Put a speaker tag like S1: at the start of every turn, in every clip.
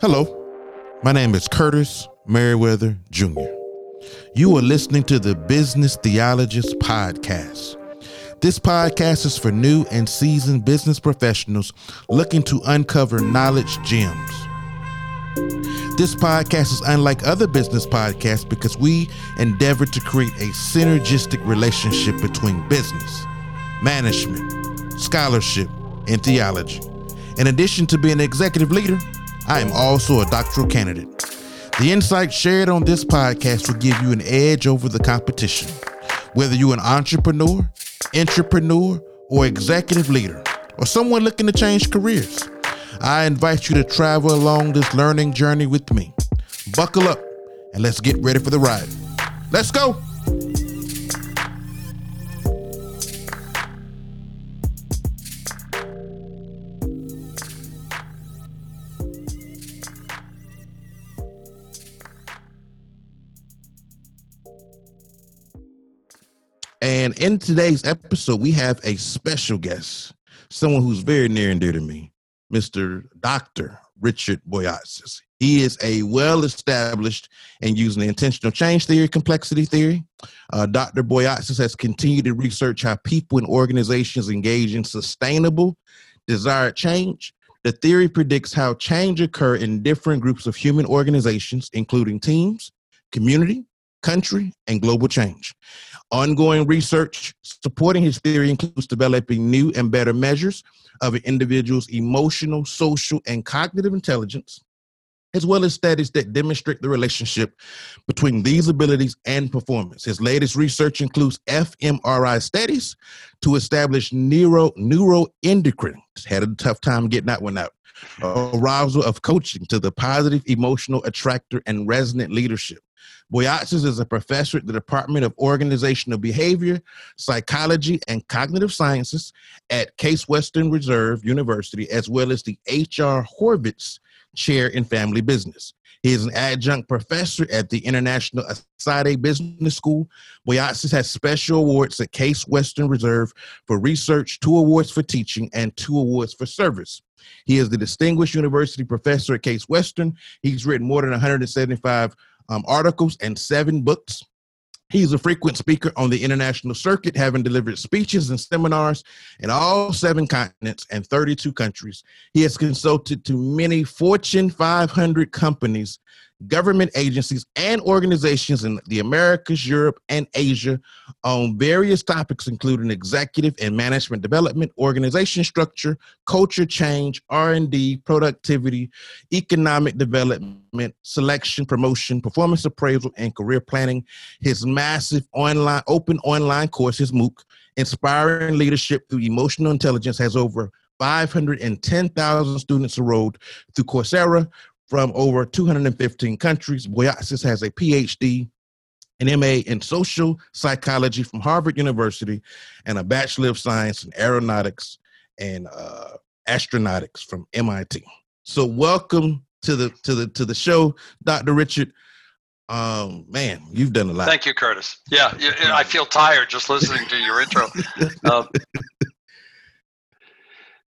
S1: Hello, my name is Curtis Merriweather Jr. You are listening to the Business Theologist Podcast. This podcast is for new and seasoned business professionals looking to uncover knowledge gems. This podcast is unlike other business podcasts because we endeavor to create a synergistic relationship between business, management, scholarship, and theology. In addition to being an executive leader, I am also a doctoral candidate. The insights shared on this podcast will give you an edge over the competition. Whether you're an entrepreneur, entrepreneur, or executive leader, or someone looking to change careers, I invite you to travel along this learning journey with me. Buckle up and let's get ready for the ride. Let's go. And in today's episode, we have a special guest, someone who's very near and dear to me, Mr. Dr. Richard Boyatzis. He is a well established and using the intentional change theory, complexity theory. Uh, Dr. Boyatzis has continued to research how people and organizations engage in sustainable, desired change. The theory predicts how change occur in different groups of human organizations, including teams, community, country, and global change. Ongoing research supporting his theory includes developing new and better measures of an individual's emotional, social, and cognitive intelligence, as well as studies that demonstrate the relationship between these abilities and performance. His latest research includes fMRI studies to establish neuro neuroendocrine. Had a tough time getting that one out. Arousal of coaching to the positive emotional attractor and resonant leadership. Boyatzis is a professor at the Department of Organizational Behavior, Psychology, and Cognitive Sciences at Case Western Reserve University, as well as the H.R. Horvitz Chair in Family Business. He is an adjunct professor at the International ESADE Business School. Boyatzis has special awards at Case Western Reserve for research, two awards for teaching, and two awards for service. He is the Distinguished University Professor at Case Western. He's written more than 175 um, articles and seven books. He's a frequent speaker on the international circuit, having delivered speeches and seminars in all seven continents and 32 countries. He has consulted to many Fortune 500 companies government agencies and organizations in the Americas, Europe, and Asia on various topics, including executive and management development, organization structure, culture change, R&D, productivity, economic development, selection, promotion, performance appraisal, and career planning. His massive online, open online course, his MOOC, Inspiring Leadership Through Emotional Intelligence, has over 510,000 students enrolled through Coursera, from over 215 countries. Boyatzis has a PhD, an MA in social psychology from Harvard University, and a Bachelor of Science in Aeronautics and uh, Astronautics from MIT. So, welcome to the to the to the show, Dr. Richard. Um, man, you've done a lot.
S2: Thank you, Curtis. Yeah, I feel tired just listening to your intro. Um,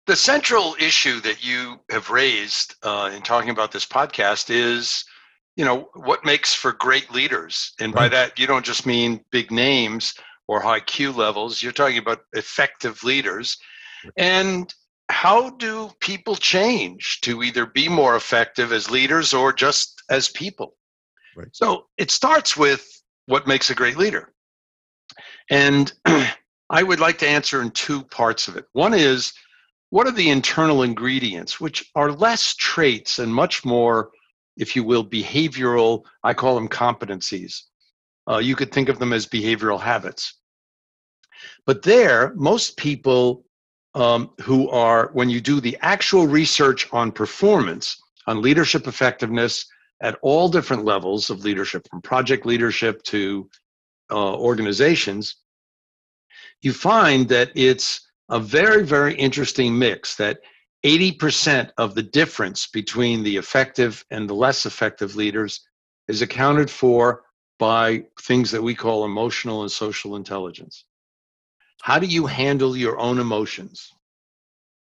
S2: the central issue that you have raised uh, in talking about this podcast is you know what makes for great leaders. And by that you don't just mean big names or high IQ levels. You're talking about effective leaders. And how do people change to either be more effective as leaders or just as people? Right. so it starts with what makes a great leader. And i would like to answer in two parts of it. One is what are the internal ingredients, which are less traits and much more, if you will, behavioral, I call them competencies. Uh, you could think of them as behavioral habits. But there, most people um, who are, when you do the actual research on performance, on leadership effectiveness at all different levels of leadership, from project leadership to uh, organizations, you find that it's a very, very interesting mix that 80% of the difference between the effective and the less effective leaders is accounted for by things that we call emotional and social intelligence. How do you handle your own emotions?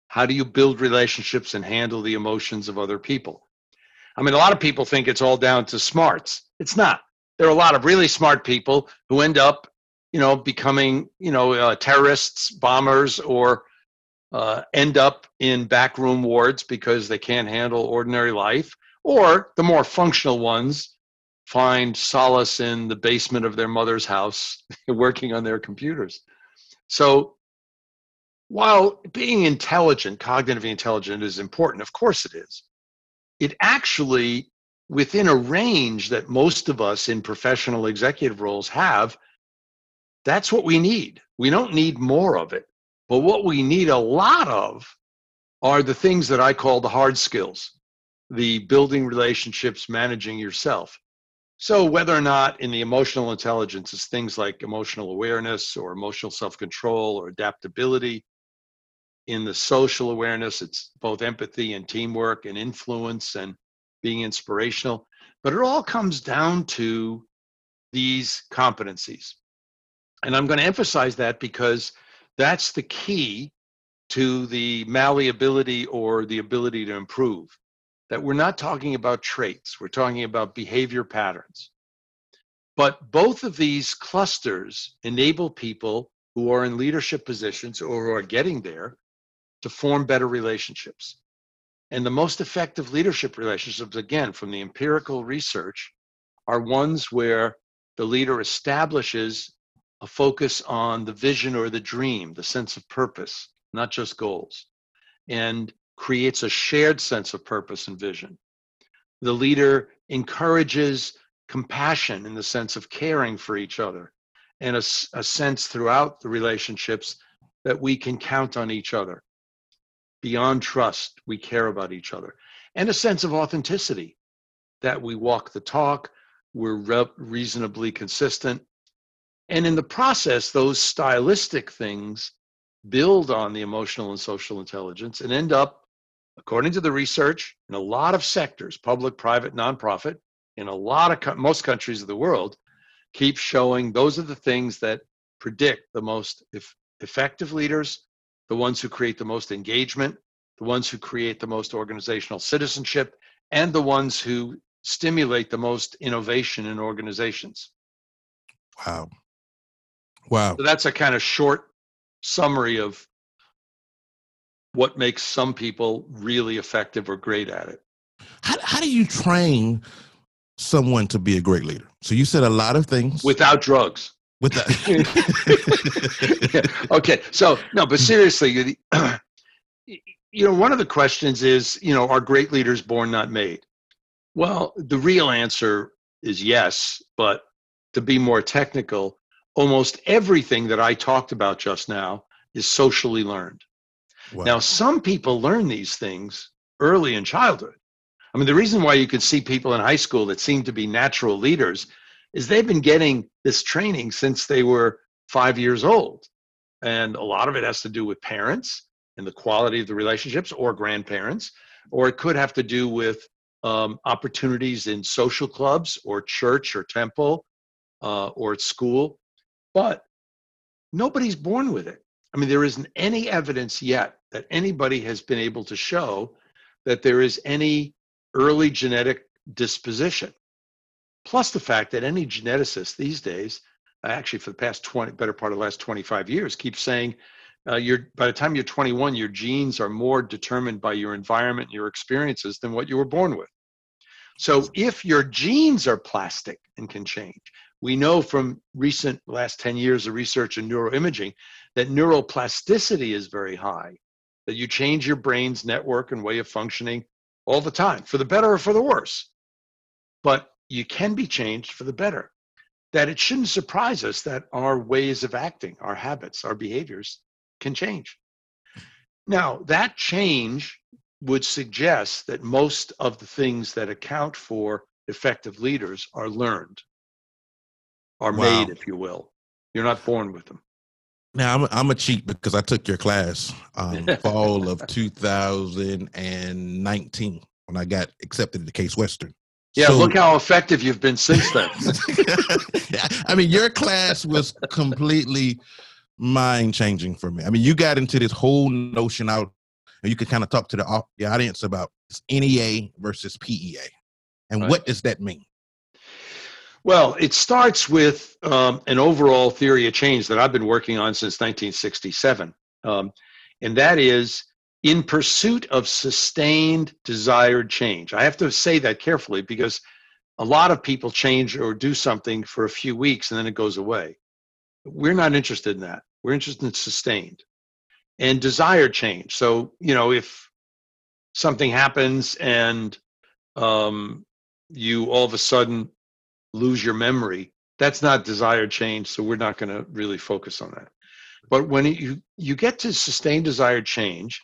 S2: How do you build relationships and handle the emotions of other people? I mean, a lot of people think it's all down to smarts. It's not. There are a lot of really smart people who end up, you know, becoming, you know, uh, terrorists, bombers, or uh, end up in backroom wards because they can't handle ordinary life, or the more functional ones find solace in the basement of their mother's house working on their computers. So while being intelligent, cognitively intelligent is important, of course it is, it actually, within a range that most of us in professional executive roles have, that's what we need. We don't need more of it. But what we need a lot of are the things that I call the hard skills the building relationships, managing yourself. So, whether or not in the emotional intelligence is things like emotional awareness or emotional self control or adaptability, in the social awareness, it's both empathy and teamwork and influence and being inspirational. But it all comes down to these competencies. And I'm going to emphasize that because that's the key to the malleability or the ability to improve that we're not talking about traits, we're talking about behavior patterns. But both of these clusters enable people who are in leadership positions or who are getting there to form better relationships. And the most effective leadership relationships, again, from the empirical research, are ones where the leader establishes a focus on the vision or the dream, the sense of purpose, not just goals. And creates a shared sense of purpose and vision. The leader encourages compassion in the sense of caring for each other and a, a, sense throughout the relationships that we can count on each other. Beyond trust, we care about each other. And a sense of authenticity that we walk the talk, we're re- reasonably consistent. And in the process, those stylistic things build on the emotional and social intelligence and end up according to the research in a lot of sectors public private nonprofit in a lot of most countries of the world keep showing those are the things that predict the most effective leaders the ones who create the most engagement the ones who create the most organizational citizenship and the ones who stimulate the most innovation in organizations.
S1: Wow wow
S2: so that's a kind of short summary of what makes some people really effective or great at it.
S1: How, how do you train someone to be a great leader? So you said a lot of things
S2: without drugs.
S1: With that.
S2: yeah. Okay. So no, but seriously, you know, one of the questions is, you know, are great leaders born not made? Well, the real answer is yes, but to be more technical, almost everything that I talked about just now is socially learned. Wow. Now, some people learn these things early in childhood. I mean, the reason why you could see people in high school that seem to be natural leaders is they've been getting this training since they were five years old. And a lot of it has to do with parents and the quality of the relationships or grandparents, or it could have to do with um, opportunities in social clubs or church or temple uh, or at school. But nobody's born with it. I mean, there isn't any evidence yet that anybody has been able to show that there is any early genetic disposition. Plus the fact that any geneticist these days, actually for the past 20, better part of the last 25 years, keeps saying uh, you're by the time you're 21, your genes are more determined by your environment, your experiences than what you were born with. So if your genes are plastic and can change, we know from recent last 10 years of research in neuroimaging that neuroplasticity is very high that you change your brain's network and way of functioning all the time, for the better or for the worse. But you can be changed for the better. That it shouldn't surprise us that our ways of acting, our habits, our behaviors can change. Now, that change would suggest that most of the things that account for effective leaders are learned, are wow. made, if you will. You're not born with them.
S1: Now I'm I'm a cheat because I took your class um, fall of 2019 when I got accepted to Case Western.
S2: Yeah, so, look how effective you've been since then.
S1: I mean, your class was completely mind changing for me. I mean, you got into this whole notion out, and you could kind of talk to the, the audience about NEA versus PEA. And
S2: Right.
S1: what does that mean?
S2: Well, it starts with um, an overall theory of change that I've been working on since 1967. Um, and that is in pursuit of sustained desired change. I have to say that carefully because a lot of people change or do something for a few weeks and then it goes away. We're not interested in that. We're interested in sustained and desired change. So, you know, if something happens and um, you all of a sudden lose your memory, that's not desired change. So we're not going to really focus on that. But when you you get to sustained desired change,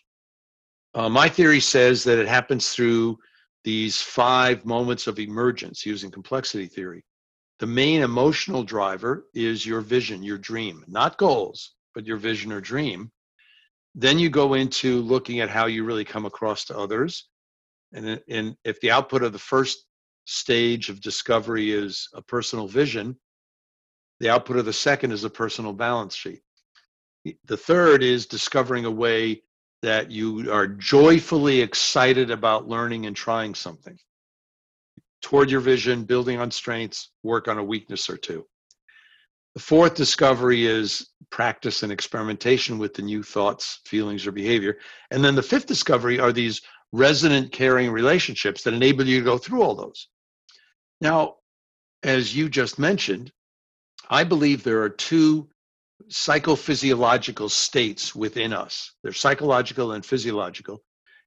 S2: uh, my theory says that it happens through these five moments of emergence using complexity theory. The main emotional driver is your vision, your dream, not goals, but your vision or dream. Then you go into looking at how you really come across to others. And, and if the output of the first stage of discovery is a personal vision, the output of the second is a personal balance sheet. The third is discovering a way that you are joyfully excited about learning and trying something toward your vision, building on strengths, work on a weakness or two. The fourth discovery is practice and experimentation with the new thoughts, feelings, or behavior. And then the fifth discovery are these resonant caring relationships that enable you to go through all those. Now, as you just mentioned, I believe there are two psychophysiological states within us. They're psychological and physiological.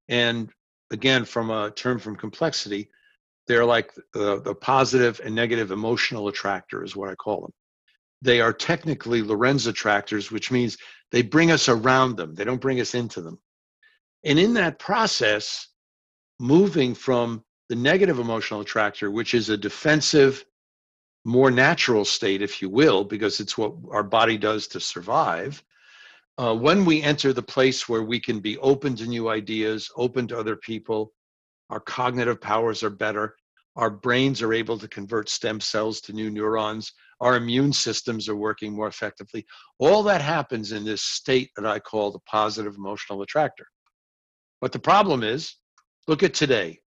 S2: And again, from a term from complexity, they're like the, the positive and negative emotional attractor, is what I call them. They are technically Lorenz attractors, which means they bring us around them, they don't bring us into them. And in that process, moving from the negative emotional attractor, which is a defensive, more natural state, if you will, because it's what our body does to survive. Uh, when we enter the place where we can be open to new ideas, open to other people, our cognitive powers are better, our brains are able to convert stem cells to new neurons, our immune systems are working more effectively. All that happens in this state that I call the positive emotional attractor. But the problem is, look at today.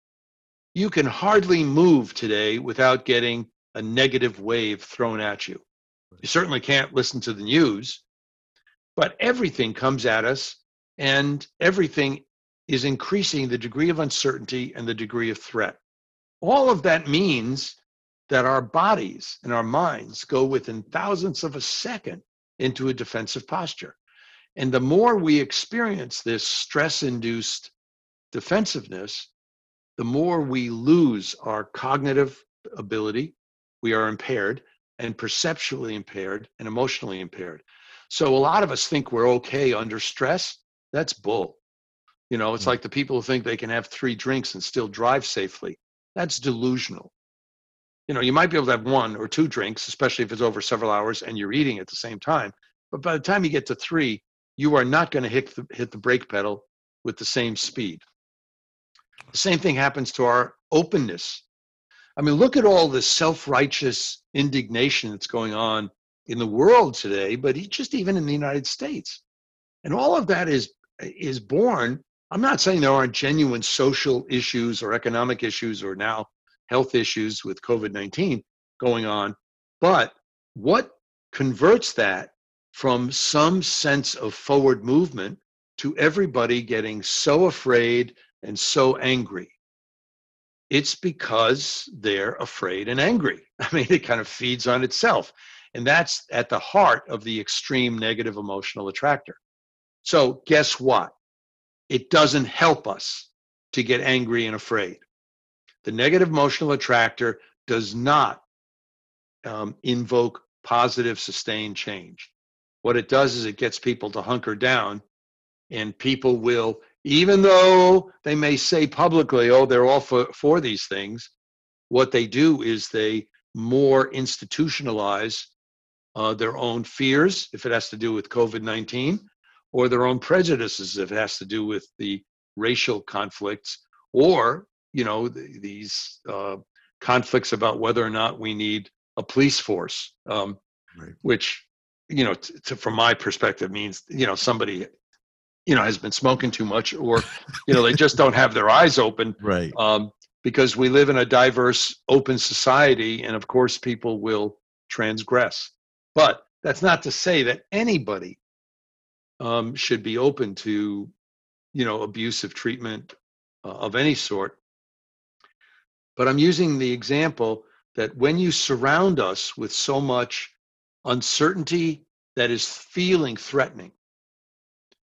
S2: You can hardly move today without getting a negative wave thrown at you. You certainly can't listen to the news, but everything comes at us and everything is increasing the degree of uncertainty and the degree of threat. All of that means that our bodies and our minds go within thousandths of a second into a defensive posture. And the more we experience this stress induced defensiveness, the more we lose our cognitive ability, we are impaired, and perceptually impaired and emotionally impaired. So a lot of us think we're okay under stress. That's bull. You know, it's
S1: Mm.
S2: like the people who think they can have three drinks and still drive safely. That's delusional. You know, you might be able to have one or two drinks, especially if it's over several hours and you're eating at the same time. But by the time you get to three, you are not going to hit the, hit the brake pedal with the same speed. The same thing happens to our openness. I mean, look at all the self righteous indignation that's going on in the world today, but just even in the United States. And all of that is, is born. I'm not saying there aren't genuine social issues or economic issues or now health issues with COVID 19 going on, but what converts that from some sense of forward movement to everybody getting so afraid and so angry. It's because they're afraid and angry. I mean, it kind of feeds on itself. And that's at the heart of the extreme negative emotional attractor. So, guess what? It doesn't help us to get angry and afraid. The negative emotional attractor does not um, invoke positive, sustained change. What it does is it gets people to hunker down, and people will, even though they may say publicly, oh, they're all for, for these things, what they do is they more institutionalize uh, their own fears, if it has to do with COVID 19, or their own prejudices, if it has to do with the racial conflicts, or, you know, th- these uh, conflicts about whether or not we need a police force, um,
S1: Right.
S2: which, you know, t- to, from my perspective means, you know, somebody, you know, has been smoking too much, or, you know, they just don't have their eyes open
S1: Right.
S2: um, because we live in a diverse, open society, and of course, people will transgress. But that's not to say that anybody um, should be open to, you know, abusive treatment uh, of any sort. But I'm using the example that when you surround us with so much uncertainty that is feeling threatening,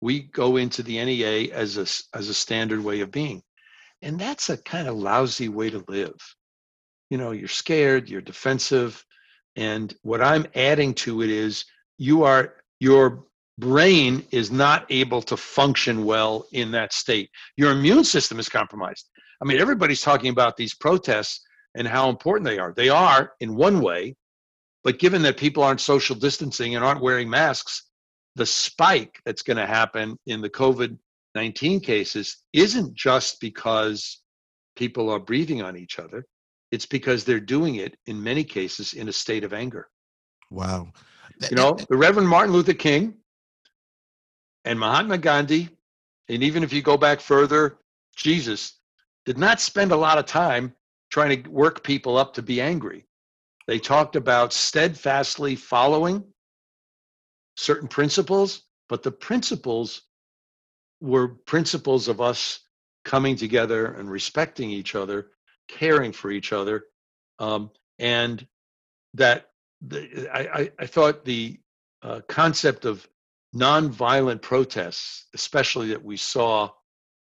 S2: we go into the NEA as a, as a standard way of being. And that's a kind of lousy way to live. You know, you're scared, you're defensive. And what I'm adding to it is you are, your brain is not able to function well in that state. Your immune system is compromised. I mean, everybody's talking about these protests and how important they are. They are in one way, but given that people aren't social distancing and aren't wearing masks, the spike that's going to happen in the COVID 19 cases isn't just because people are breathing on each other, it's because they're doing it in many cases in a state of anger.
S1: Wow.
S2: You know, the Reverend Martin Luther King and Mahatma Gandhi, and even if you go back further, Jesus did not spend a lot of time trying to work people up to be angry. They talked about steadfastly following certain principles, but the principles were principles of us coming together and respecting each other, caring for each other, um, and that the, I, I, thought the uh, concept of nonviolent protests, especially that we saw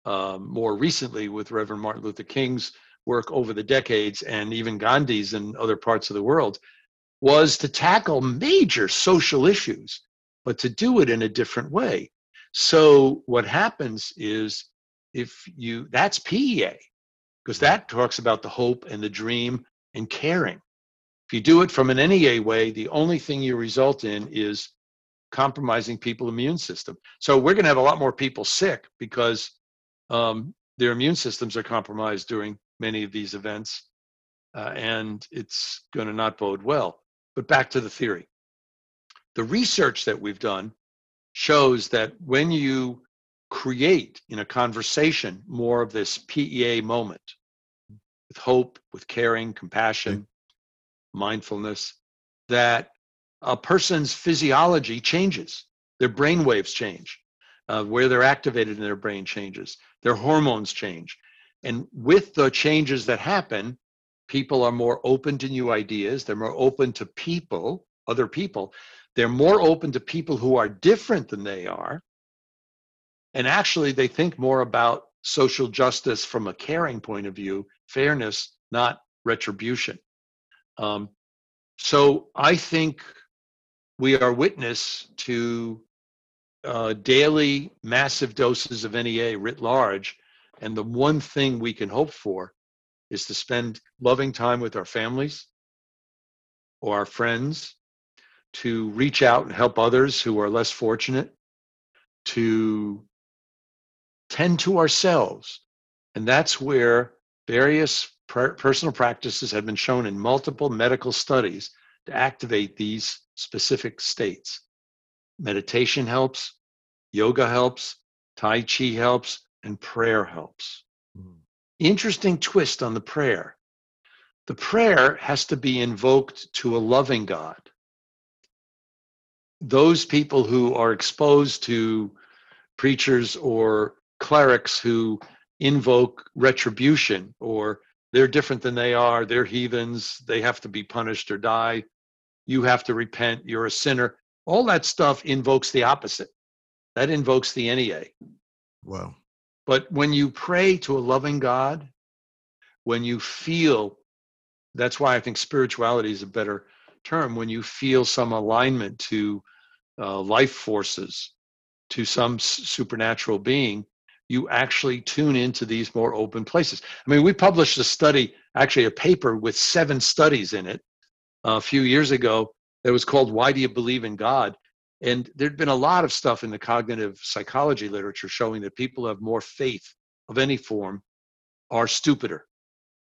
S2: um, more recently with Reverend Martin Luther King's work over the decades and even Gandhi's in other parts of the world, was to tackle major social issues but to do it in a different way. So what happens is if you that's PEA because that talks about the hope and the dream and caring. If you do it from an NEA way, the only thing you result in is compromising people's immune system. So we're going to have a lot more people sick because um, their immune systems are compromised during many of these events, uh, and it's going to not bode well. But back to the theory the research that we've done shows that when you create in a conversation more of this PEA moment with hope, with caring, compassion, mm-hmm. mindfulness, that a person's physiology changes. Their brain waves change, uh, where they're activated in their brain changes, their hormones change. And with the changes that happen, people are more open to new ideas, they're more open to people, other people. They're more open to people who are different than they are. And actually, they think more about social justice from a caring point of view, fairness, not retribution. Um, so I think we are witness to uh, daily massive doses of NEA writ large. And the one thing we can hope for is to spend loving time with our families or our friends to reach out and help others who are less fortunate, to tend to ourselves. And that's where various per- personal practices have been shown in multiple medical studies to activate these specific states. Meditation helps, yoga helps, Tai Chi helps, and prayer helps. Mm. Interesting twist on the prayer. The prayer has to be invoked to a loving God those people who are exposed to preachers or clerics who invoke retribution or they're different than they are, they're heathens, they have to be punished or die, you have to repent, you're a sinner. All that stuff invokes the opposite. That invokes the NEA.
S1: Wow.
S2: But when you pray to a loving God, when you feel, that's why I think spirituality is a better term, when you feel some alignment to uh, life forces to some supernatural being, you actually tune into these more open places. I mean, we published a study, actually a paper with seven studies in it a few years ago that was called Why Do You Believe in God? And there'd been a lot of stuff in the cognitive psychology literature showing that people who have more faith of any form are stupider.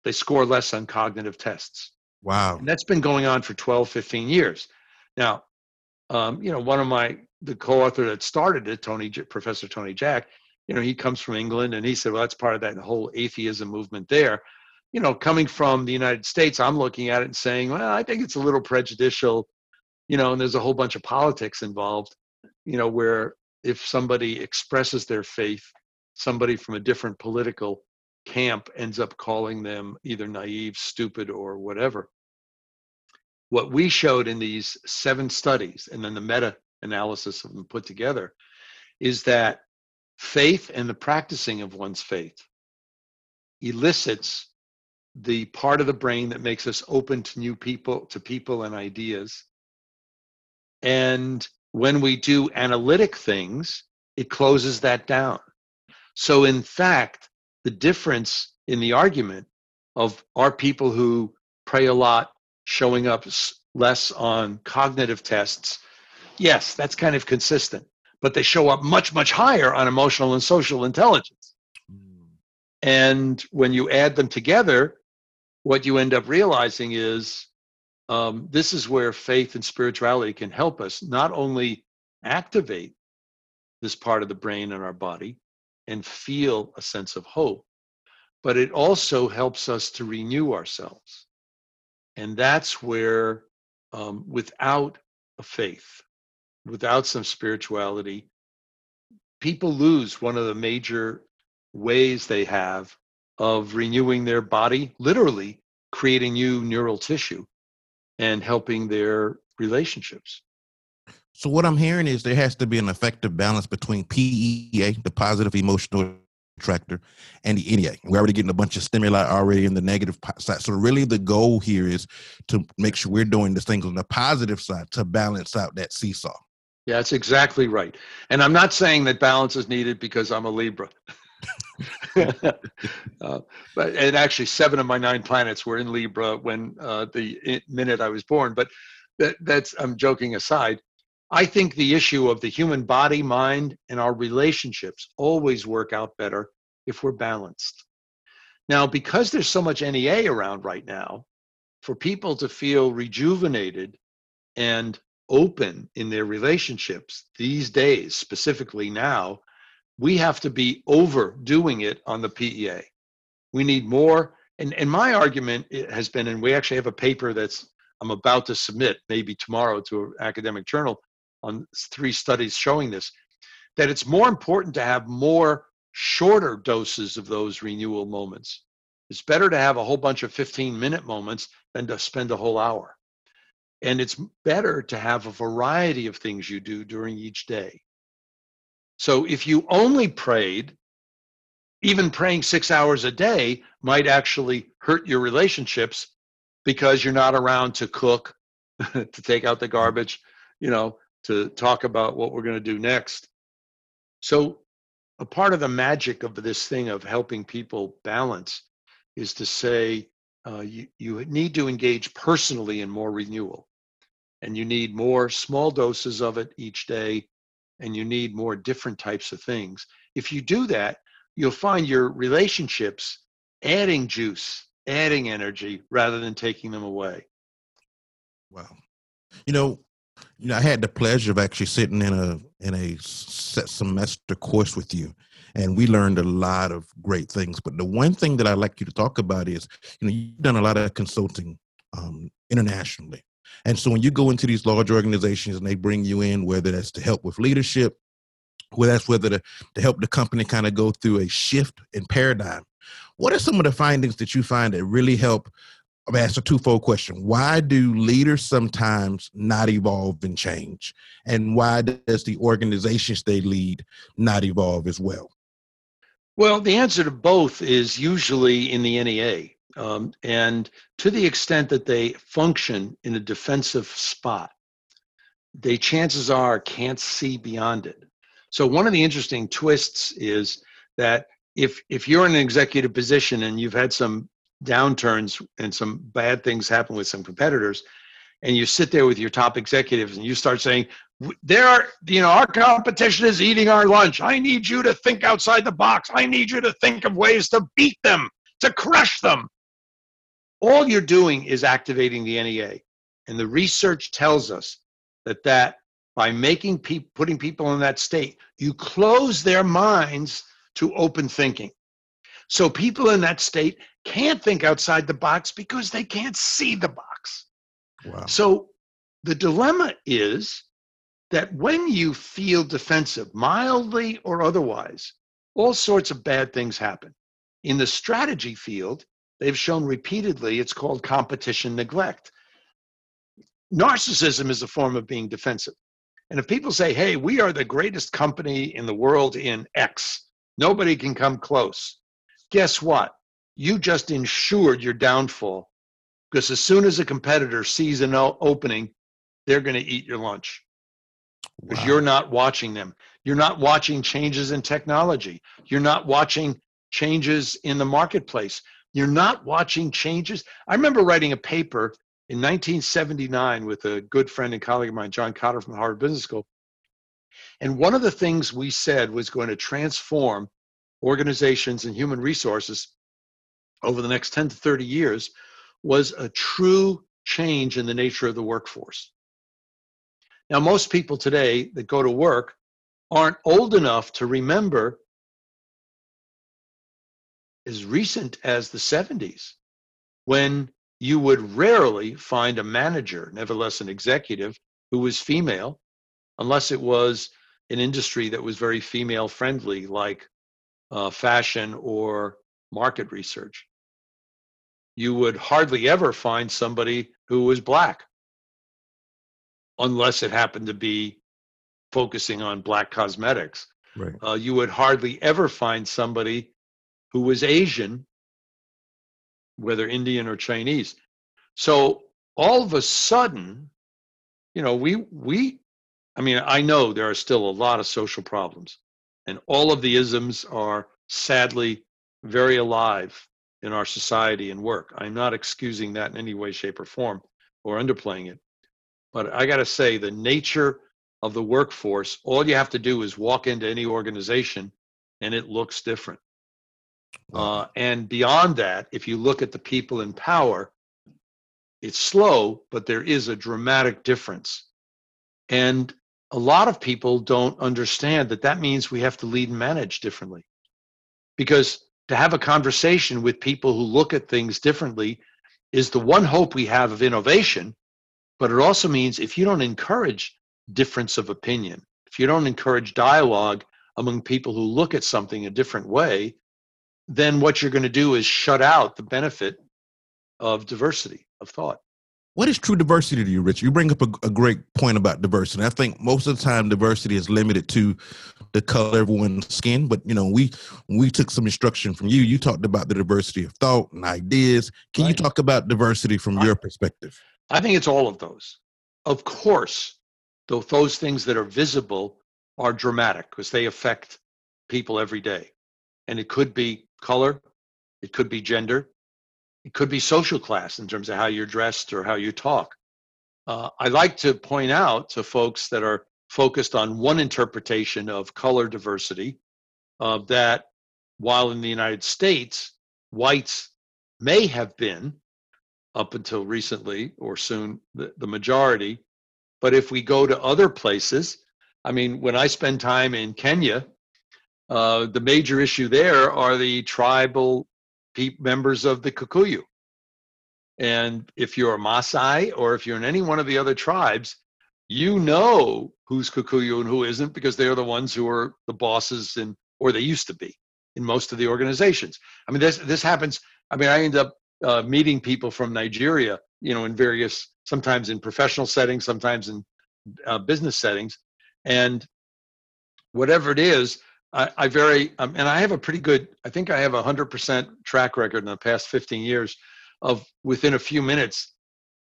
S2: They score less on cognitive tests.
S1: Wow.
S2: And that's been going on for 12, 15 years. Now, um, you know, one of my the co-author that started it, Tony Professor Tony Jack, you know, he comes from England, and he said, well, that's part of that whole atheism movement there. you know, coming from the United States, I'm looking at it and saying, well, I think it's a little prejudicial, you know, and there's a whole bunch of politics involved, you know, where if somebody expresses their faith, somebody from a different political camp ends up calling them either naive, stupid, or whatever. What we showed in these seven studies and then the meta analysis of them put together is that faith and the practicing of one's faith elicits the part of the brain that makes us open to new people, to people and ideas. And when we do analytic things, it closes that down. So, in fact, the difference in the argument of are people who pray a lot showing up less on cognitive tests, yes, that's kind of consistent, but they show up much, much higher on emotional and social intelligence. And when you add them together, what you end up realizing is um, this is where faith and spirituality can help us not only activate this part of the brain and our body and feel a sense of hope, but it also helps us to renew ourselves. And that's where, um, without a faith, without some spirituality, people lose one of the major ways they have of renewing their body, literally creating new neural tissue and helping their relationships.
S1: So what I'm hearing is there has to be an effective balance between PEA, the positive emotional attractor, and the NEA. We're already getting a bunch of stimuli already in the negative side. So really the goal here is to make sure we're doing the things on the positive side to balance out that seesaw.
S2: Yeah, that's exactly right. And I'm not saying that balance is needed because I'm a Libra. uh, but and actually, seven of my nine planets were in Libra when uh, the minute I was born. But that, that's I'm joking aside. I think the issue of the human body, mind, and our relationships always work out better if we're balanced. Now, because there's so much NEA around right now, for people to feel rejuvenated and open in their relationships these days, specifically now, we have to be overdoing it on the PEA. We need more. And, and my argument has been, and we actually have a paper that's I'm about to submit maybe tomorrow to an academic journal on three studies showing this, that it's more important to have more shorter doses of those renewal moments. It's better to have a whole bunch of 15 minute moments than to spend a whole hour. And it's better to have a variety of things you do during each day. So if you only prayed, even praying six hours a day might actually hurt your relationships because you're not around to cook, to take out the garbage, you know, to talk about what we're going to do next. So, a part of the magic of this thing of helping people balance is to say uh, you, you need to engage personally in more renewal. And you need more small doses of it each day and you need more different types of things. If you do that, you'll find your relationships adding juice, adding energy rather than taking them away.
S1: Wow. You know, you know, I had the pleasure of actually sitting in a in a set semester course with you, and we learned a lot of great things. But the one thing that I'd like you to talk about is, you know, you've done a lot of consulting um, internationally, and so when you go into these large organizations and they bring you in, whether that's to help with leadership, whether that's whether to, to help the company kind of go through a shift in paradigm, what are some of the findings that you find that really help? I'm asked a twofold question. Why do leaders sometimes not evolve and change? And why does the organizations they lead not evolve as well?
S2: Well, the answer to both is usually in the NEA. Um, and to the extent that they function in a defensive spot, they chances are can't see beyond it. So one of the interesting twists is that if if you're in an executive position and you've had some downturns and some bad things happen with some competitors, and you sit there with your top executives and you start saying, there are, you know, our competition is eating our lunch. I need you to think outside the box. I need you to think of ways to beat them, to crush them all you're doing is activating the NEA. And the research tells us that that by making people putting people in that state, you close their minds to open thinking. So people in that state can't think outside the box because they can't see the box.
S1: Wow.
S2: So the dilemma is that when you feel defensive, mildly or otherwise, all sorts of bad things happen. In the strategy field, they've shown repeatedly it's called competition neglect. Narcissism is a form of being defensive. And if people say, hey, we are the greatest company in the world in X, nobody can come close, guess what? You just ensured your downfall because as soon as a competitor sees an opening, they're going to eat your lunch because wow. you're not watching them. You're not watching changes in technology. You're not watching changes in the marketplace. You're not watching changes. I remember writing a paper in 1979 with a good friend and colleague of mine, John Kotter from the Harvard Business School. And one of the things we said was going to transform organizations and human resources over the next 10 to 30 years was a true change in the nature of the workforce. Now, most people today that go to work aren't old enough to remember as recent as the 70s when you would rarely find a manager, nevertheless an executive, who was female, unless it was an industry that was very female friendly, like uh, fashion or market research. You would hardly ever find somebody who was black unless it happened to be focusing on black cosmetics.
S1: Right.
S2: Uh, you would hardly ever find somebody who was Asian, whether Indian or Chinese. So all of a sudden, you know, we we, I mean, I know there are still a lot of social problems, and all of the isms are sadly very alive in our society and work. I'm not excusing that in any way, shape, or form, or underplaying it. But I got to say, the nature of the workforce, all you have to do is walk into any organization and it looks different. Uh, and beyond that, if you look at the people in power, it's slow, but there is a dramatic difference. And a lot of people don't understand that that means we have to lead and manage differently. Because to have a conversation with people who look at things differently is the one hope we have of innovation but it also means if you don't encourage difference of opinion, if you don't encourage dialogue among people who look at something a different way, then what you're going to do is shut out the benefit of diversity of thought.
S1: What is true diversity to you, Rich? You bring up a, a, great point about diversity. I think most of the time diversity is limited to the color of one's skin. But you know, we we took some instruction from you. You talked about the diversity of thought and ideas. Can right. you talk about diversity from your perspective?
S2: I think it's all of those. Of course, though those things that are visible are dramatic because they affect people every day. And it could be color, it could be gender, it could be social class in terms of how you're dressed or how you talk. Uh, I like to point out to folks that are focused on one interpretation of color diversity uh, that while in the United States, whites may have been up until recently or soon the, the majority. But if we go to other places, I mean, when I spend time in Kenya, uh, the major issue there are the tribal pe- members of the Kikuyu. And if you're a Maasai or if you're in any one of the other tribes, you know who's Kikuyu and who isn't because they're the ones who are the bosses and or they used to be in most of the organizations. I mean, this this happens. I mean, I end up uh, meeting people from Nigeria, you know, in various, sometimes in professional settings, sometimes in uh, business settings. And whatever it is, I, I very, um, and I have a pretty good, I think I have a 100% track record in the past 15 years of within a few minutes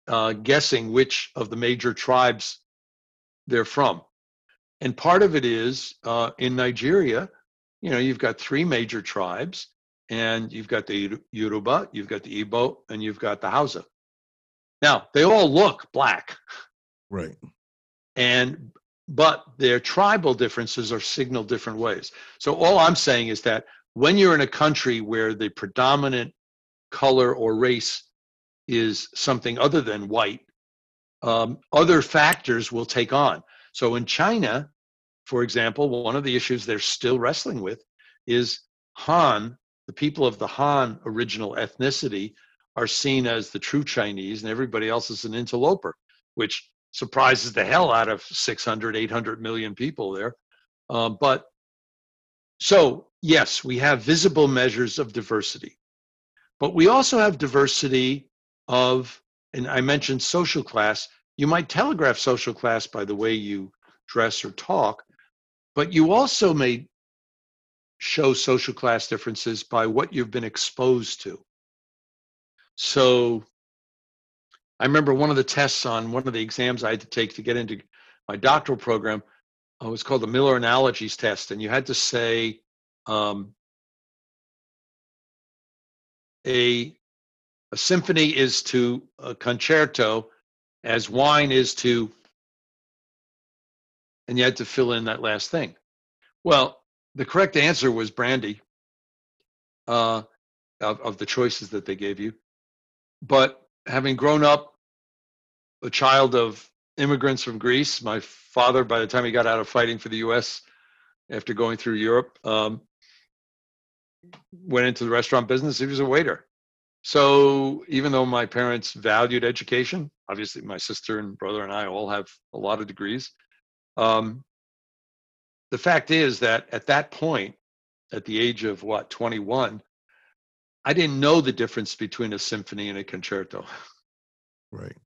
S2: uh, guessing which of the major tribes they're from. And part of it is uh, in Nigeria, you know, you've got three major tribes and you've got the Yoruba, you've got the Igbo, and you've got the Hausa. Now, they all look black.
S1: Right.
S2: And but their tribal differences are signaled different ways. So all I'm saying is that when you're in a country where the predominant color or race is something other than white, um, other factors will take on. So in China, for example, one of the issues they're still wrestling with is Han the people of the Han original ethnicity are seen as the true Chinese and everybody else is an interloper, which surprises the hell out of 600, 800 million people there. Um, but so, yes, we have visible measures of diversity, but we also have diversity of, and I mentioned social class. You might telegraph social class by the way you dress or talk, but you also may show social class differences by what you've been exposed to. So I remember one of the tests on one of the exams I had to take to get into my doctoral program uh, was called the Miller Analogies test, and you had to say um, a a symphony is to a concerto as wine is to, and you had to fill in that last thing. Well, the correct answer was brandy uh, of, of the choices that they gave you. But having grown up a child of immigrants from Greece, my father, by the time he got out of fighting for the U.S. after going through Europe, um, went into the restaurant business. He was a waiter. So even though my parents valued education, obviously my sister and brother and I all have a lot of degrees. Um, the fact is that at that point, at the age of what, 21, I didn't know the difference between a symphony and a concerto.
S1: Right.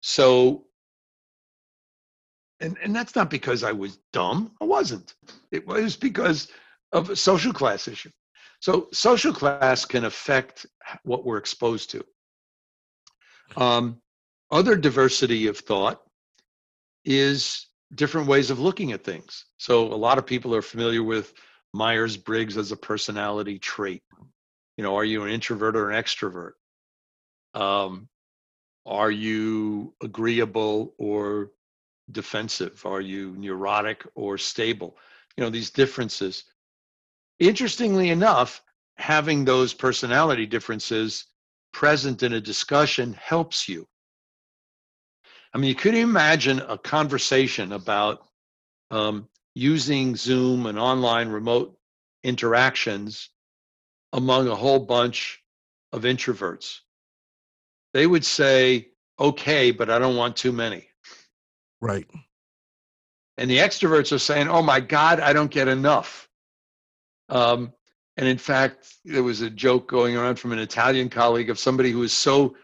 S2: So, and, and that's not because I was dumb. I wasn't. It was because of a social class issue. So, social class can affect what we're exposed to. Um, other diversity of thought is different ways of looking at things. So a lot of people are familiar with Myers Briggs as a personality trait. You know, are you an introvert or an extrovert? Um, are you agreeable or defensive? Are you neurotic or stable? You know, these differences. Interestingly enough, having those personality differences present in a discussion helps you I mean, you could imagine a conversation about um, using Zoom and online remote interactions among a whole bunch of introverts. They would say, okay, but I don't want too many.
S1: Right.
S2: And the extroverts are saying, oh my God, I don't get enough. Um, and in fact, there was a joke going around from an Italian colleague of somebody who was so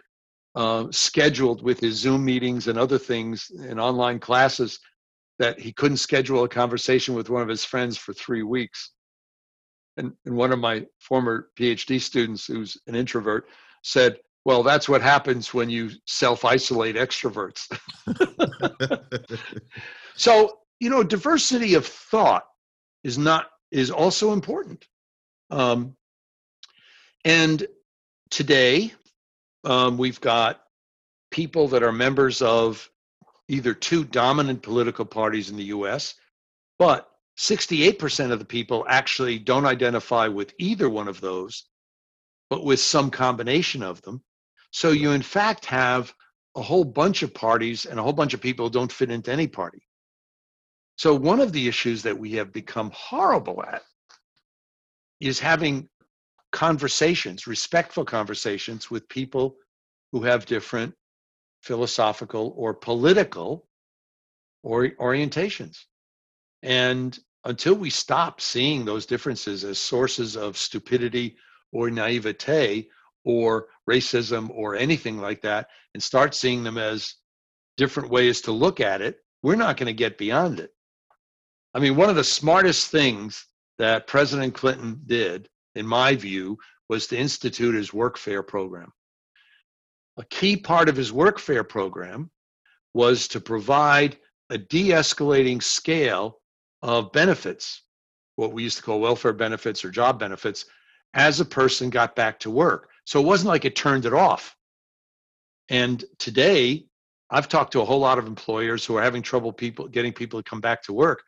S2: uh, scheduled with his Zoom meetings and other things and online classes that he couldn't schedule a conversation with one of his friends for three weeks. And, and one of my former PhD students, who's an introvert, said, Well, that's what happens when you self isolate extroverts. so, you know, diversity of thought is not is also important. Um, and today, um, we've got people that are members of either two dominant political parties in the US, but 68% of the people actually don't identify with either one of those, but with some combination of them. So you, in fact, have a whole bunch of parties and a whole bunch of people who don't fit into any party. So, one of the issues that we have become horrible at is having conversations, respectful conversations with people who have different philosophical or political or orientations. And until we stop seeing those differences as sources of stupidity or naivete or racism or anything like that, and start seeing them as different ways to look at it, we're not going to get beyond it. I mean, one of the smartest things that President Clinton did in my view, was to institute his workfare program. A key part of his workfare program was to provide a de escalating scale of benefits, what we used to call welfare benefits or job benefits, as a person got back to work. So it wasn't like it turned it off. And today, I've talked to a whole lot of employers who are having trouble people getting people to come back to work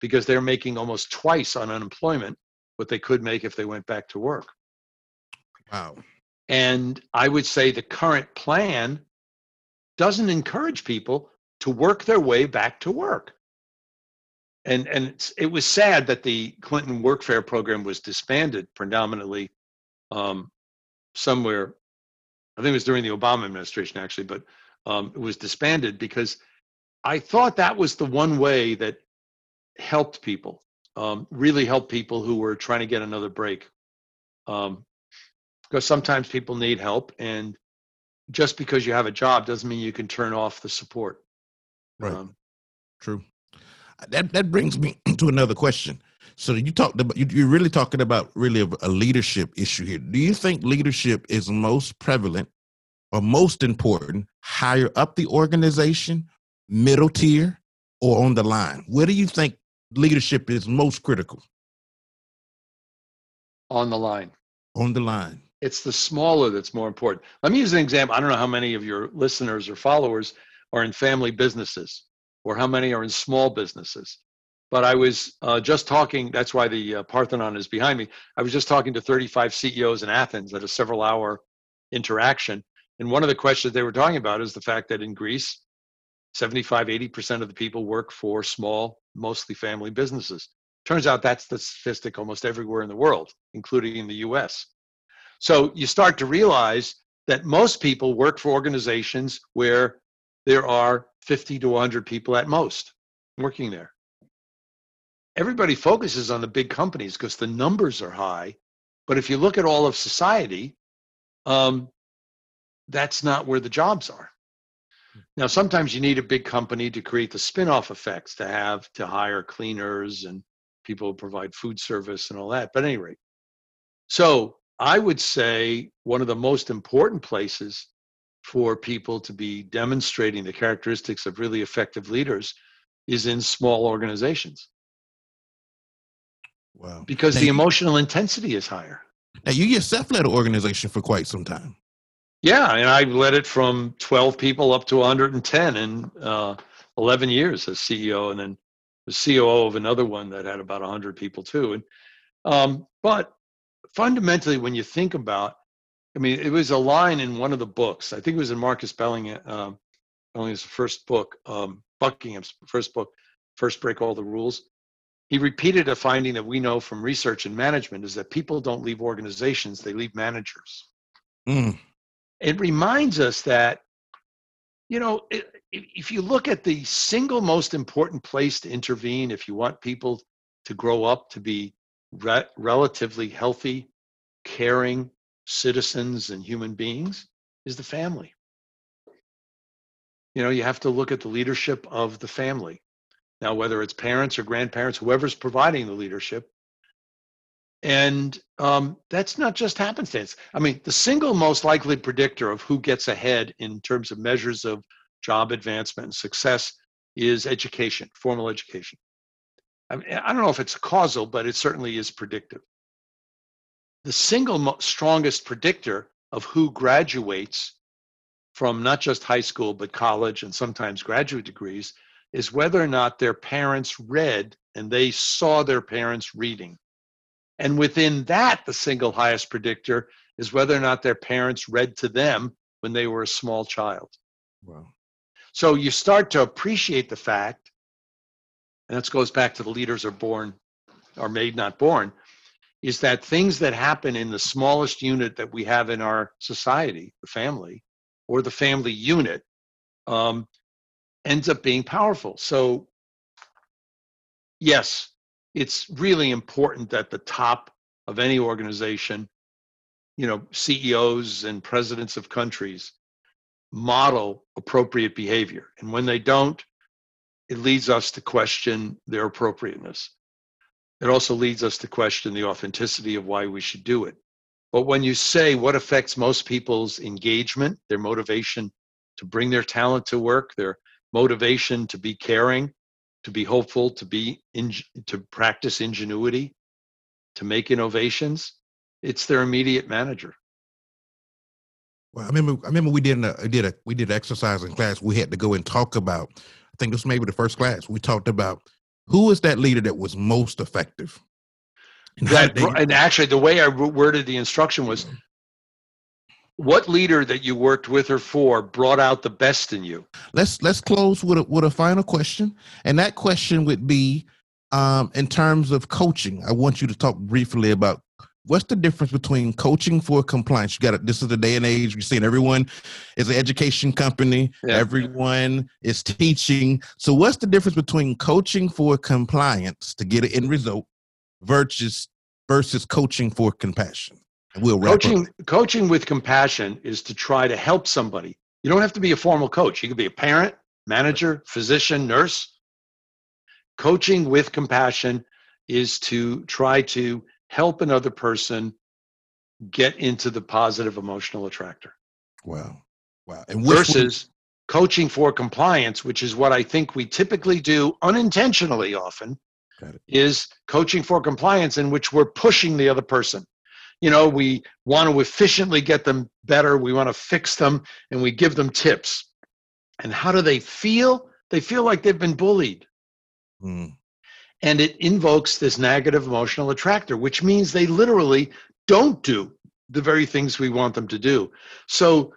S2: because they're making almost twice on unemployment what they could make if they went back to work.
S1: Wow.
S2: And I would say the current plan doesn't encourage people to work their way back to work. And, and it was sad that the Clinton workfare program was disbanded predominantly um, somewhere. I think it was during the Obama administration, actually, but um, it was disbanded because I thought that was the one way that helped people, um, really helped people who were trying to get another break. Um, because sometimes people need help, and just because you have a job doesn't mean you can turn off the support.
S1: Right. Um, True. That that brings me to another question. So you talked about you, are really talking about really a leadership issue here. Do you think leadership is most prevalent or most important higher up the organization, middle tier, or on the line? Where do you think leadership is most critical?
S2: On the line.
S1: On the line.
S2: It's the smaller that's more important. Let me use an example. I don't know how many of your listeners or followers are in family businesses or how many are in small businesses. But I was uh, just talking, that's why the uh, Parthenon is behind me. I was just talking to 35 CEOs in Athens at a several hour interaction. And one of the questions they were talking about is the fact that in Greece, 75, 80% of the people work for small, mostly family businesses. Turns out that's the statistic almost everywhere in the world, including in the US. So you start to realize that most people work for organizations where there are 50 to 100 people at most working there. Everybody focuses on the big companies because the numbers are high. But if you look at all of society, um, that's not where the jobs are. Now, sometimes you need a big company to create the spin off effects to have to hire cleaners and people who provide food service and all that. But at any rate, so I would say one of the most important places for people to be demonstrating the characteristics of really effective leaders is in small organizations.
S1: Wow.
S2: Because now the you, emotional intensity is higher.
S1: Now you yourself led an organization for quite some time.
S2: Yeah, and I led it from 12 people up to 110 in uh, 11 years as CEO, and then the COO of another one that had about 100 people too. And um, but fundamentally, when you think about I mean, it was a line in one of the books. I think it was in Marcus Bellingham, um, Bellingham's first book, um, Buckingham's first book, First Break All the Rules. He repeated a finding that we know from research and management is that people don't leave organizations, they leave managers. Mm. It reminds us that, you know, if you look at the single most important place to intervene, if you want people to grow up to be re- relatively healthy, caring, citizens and human beings is the family. You know, you have to look at the leadership of the family. Now, whether it's parents or grandparents, whoever's providing the leadership. And um, that's not just happenstance. I mean, the single most likely predictor of who gets ahead in terms of measures of job advancement and success is education, formal education. I, mean, I don't know if it's causal, but it certainly is predictive the single strongest predictor of who graduates from not just high school, but college and sometimes graduate degrees is whether or not their parents read and they saw their parents reading. And within that, the single highest predictor is whether or not their parents read to them when they were a small child. Wow. So you start to appreciate the fact, and this goes back to the leaders are born, are made, not born, is that things that happen in the smallest unit that we have in our society, the family, or the family unit, um, ends up being powerful. So, yes, it's really important that the top of any organization, you know, CEOs and presidents of countries model appropriate behavior. And when they don't, it leads us to question their appropriateness. It also leads us to question the authenticity of why we should do it. But when you say what affects most people's engagement, their motivation to bring their talent to work, their motivation to be caring, to be hopeful, to be in, to practice ingenuity, to make innovations, it's their immediate manager.
S1: Well, I remember. I remember we did a uh, did a we did an exercise in class. We had to go and talk about. I think this was maybe the first class. We talked about who was that leader that was most effective?
S2: And, that, they, and actually, the way I worded the instruction was what leader that you worked with or for brought out the best in you
S1: let's let's close with a, with a final question and that question would be um, in terms of coaching i want you to talk briefly about what's the difference between coaching for compliance? You got it. This is the day and age we're seeing everyone is an education company. Yeah. Everyone is teaching. So what's the difference between coaching for compliance to get an end result versus versus coaching for compassion?
S2: And we'll coaching up. coaching with compassion is to try to help somebody. You don't have to be a formal coach. You could be a parent, manager, physician, nurse. Coaching with compassion is to try to help another person get into the positive emotional attractor.
S1: Wow. Wow.
S2: And versus one- coaching for compliance, which is what I think we typically do unintentionally often, is coaching for compliance in which we're pushing the other person. You know, we want to efficiently get them better, we want to fix them, and we give them tips. And how do they feel? They feel like they've been bullied. Mm and it invokes this negative emotional attractor, which means they literally don't do the very things we want them to do. So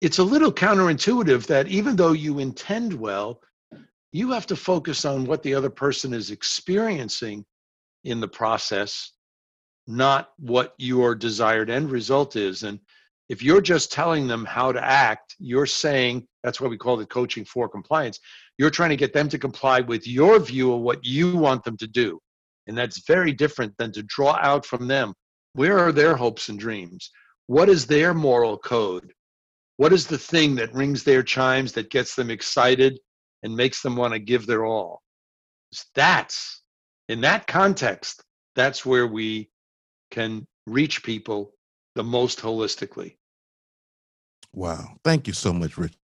S2: it's a little counterintuitive that even though you intend well, you have to focus on what the other person is experiencing in the process, not what your desired end result is. And if you're just telling them how to act, you're saying that's why we call it coaching for compliance. You're trying to get them to comply with your view of what you want them to do. And that's very different than to draw out from them where are their hopes and dreams? What is their moral code? What is the thing that rings their chimes that gets them excited and makes them want to give their all? That's in that context, that's where we can reach people the most holistically.
S1: Wow. Thank you so much, Rich.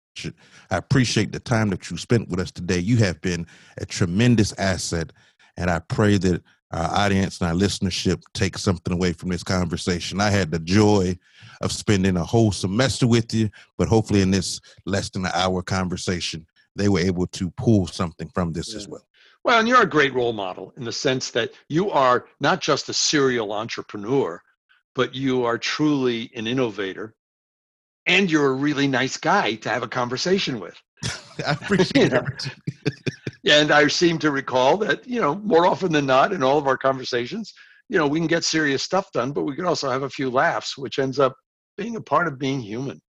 S1: I appreciate the time that you spent with us today. You have been a tremendous asset, and I pray that our audience and our listenership take something away from this conversation. I had the joy of spending a whole semester with you, but hopefully, in this less than an hour conversation, they were able to pull something from this yeah. as well.
S2: Well, and you're a great role model in the sense that you are not just a serial entrepreneur, but you are truly an innovator and you're a really nice guy to have a conversation with.
S1: I appreciate it.
S2: and I seem to recall that, you know, more often than not in all of our conversations, you know, we can get serious stuff done, but we can also have a few laughs, which ends up being a part of being human.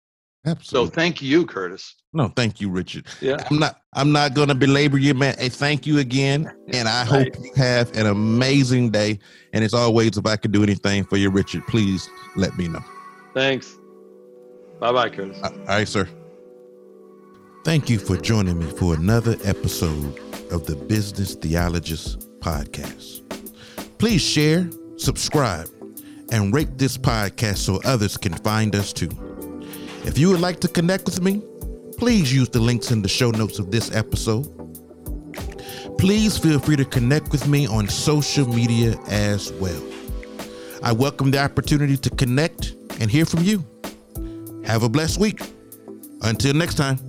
S1: Absolutely.
S2: So thank you, Curtis.
S1: No, thank you, Richard.
S2: Yeah.
S1: I'm not I'm not gonna belabor you, man. Hey, thank you again. And I right. hope you have an amazing day. And as always, if I could do anything for you, Richard, please let me know.
S2: Thanks. Bye bye, Curtis.
S1: Uh, all right, sir. Thank you for joining me for another episode of the Business Theologist Podcast. Please share, subscribe, and rate this podcast so others can find us too. If you would like to connect with me, please use the links in the show notes of this episode. Please feel free to connect with me on social media as well. I welcome the opportunity to connect and hear from you. Have a blessed week. Until next time.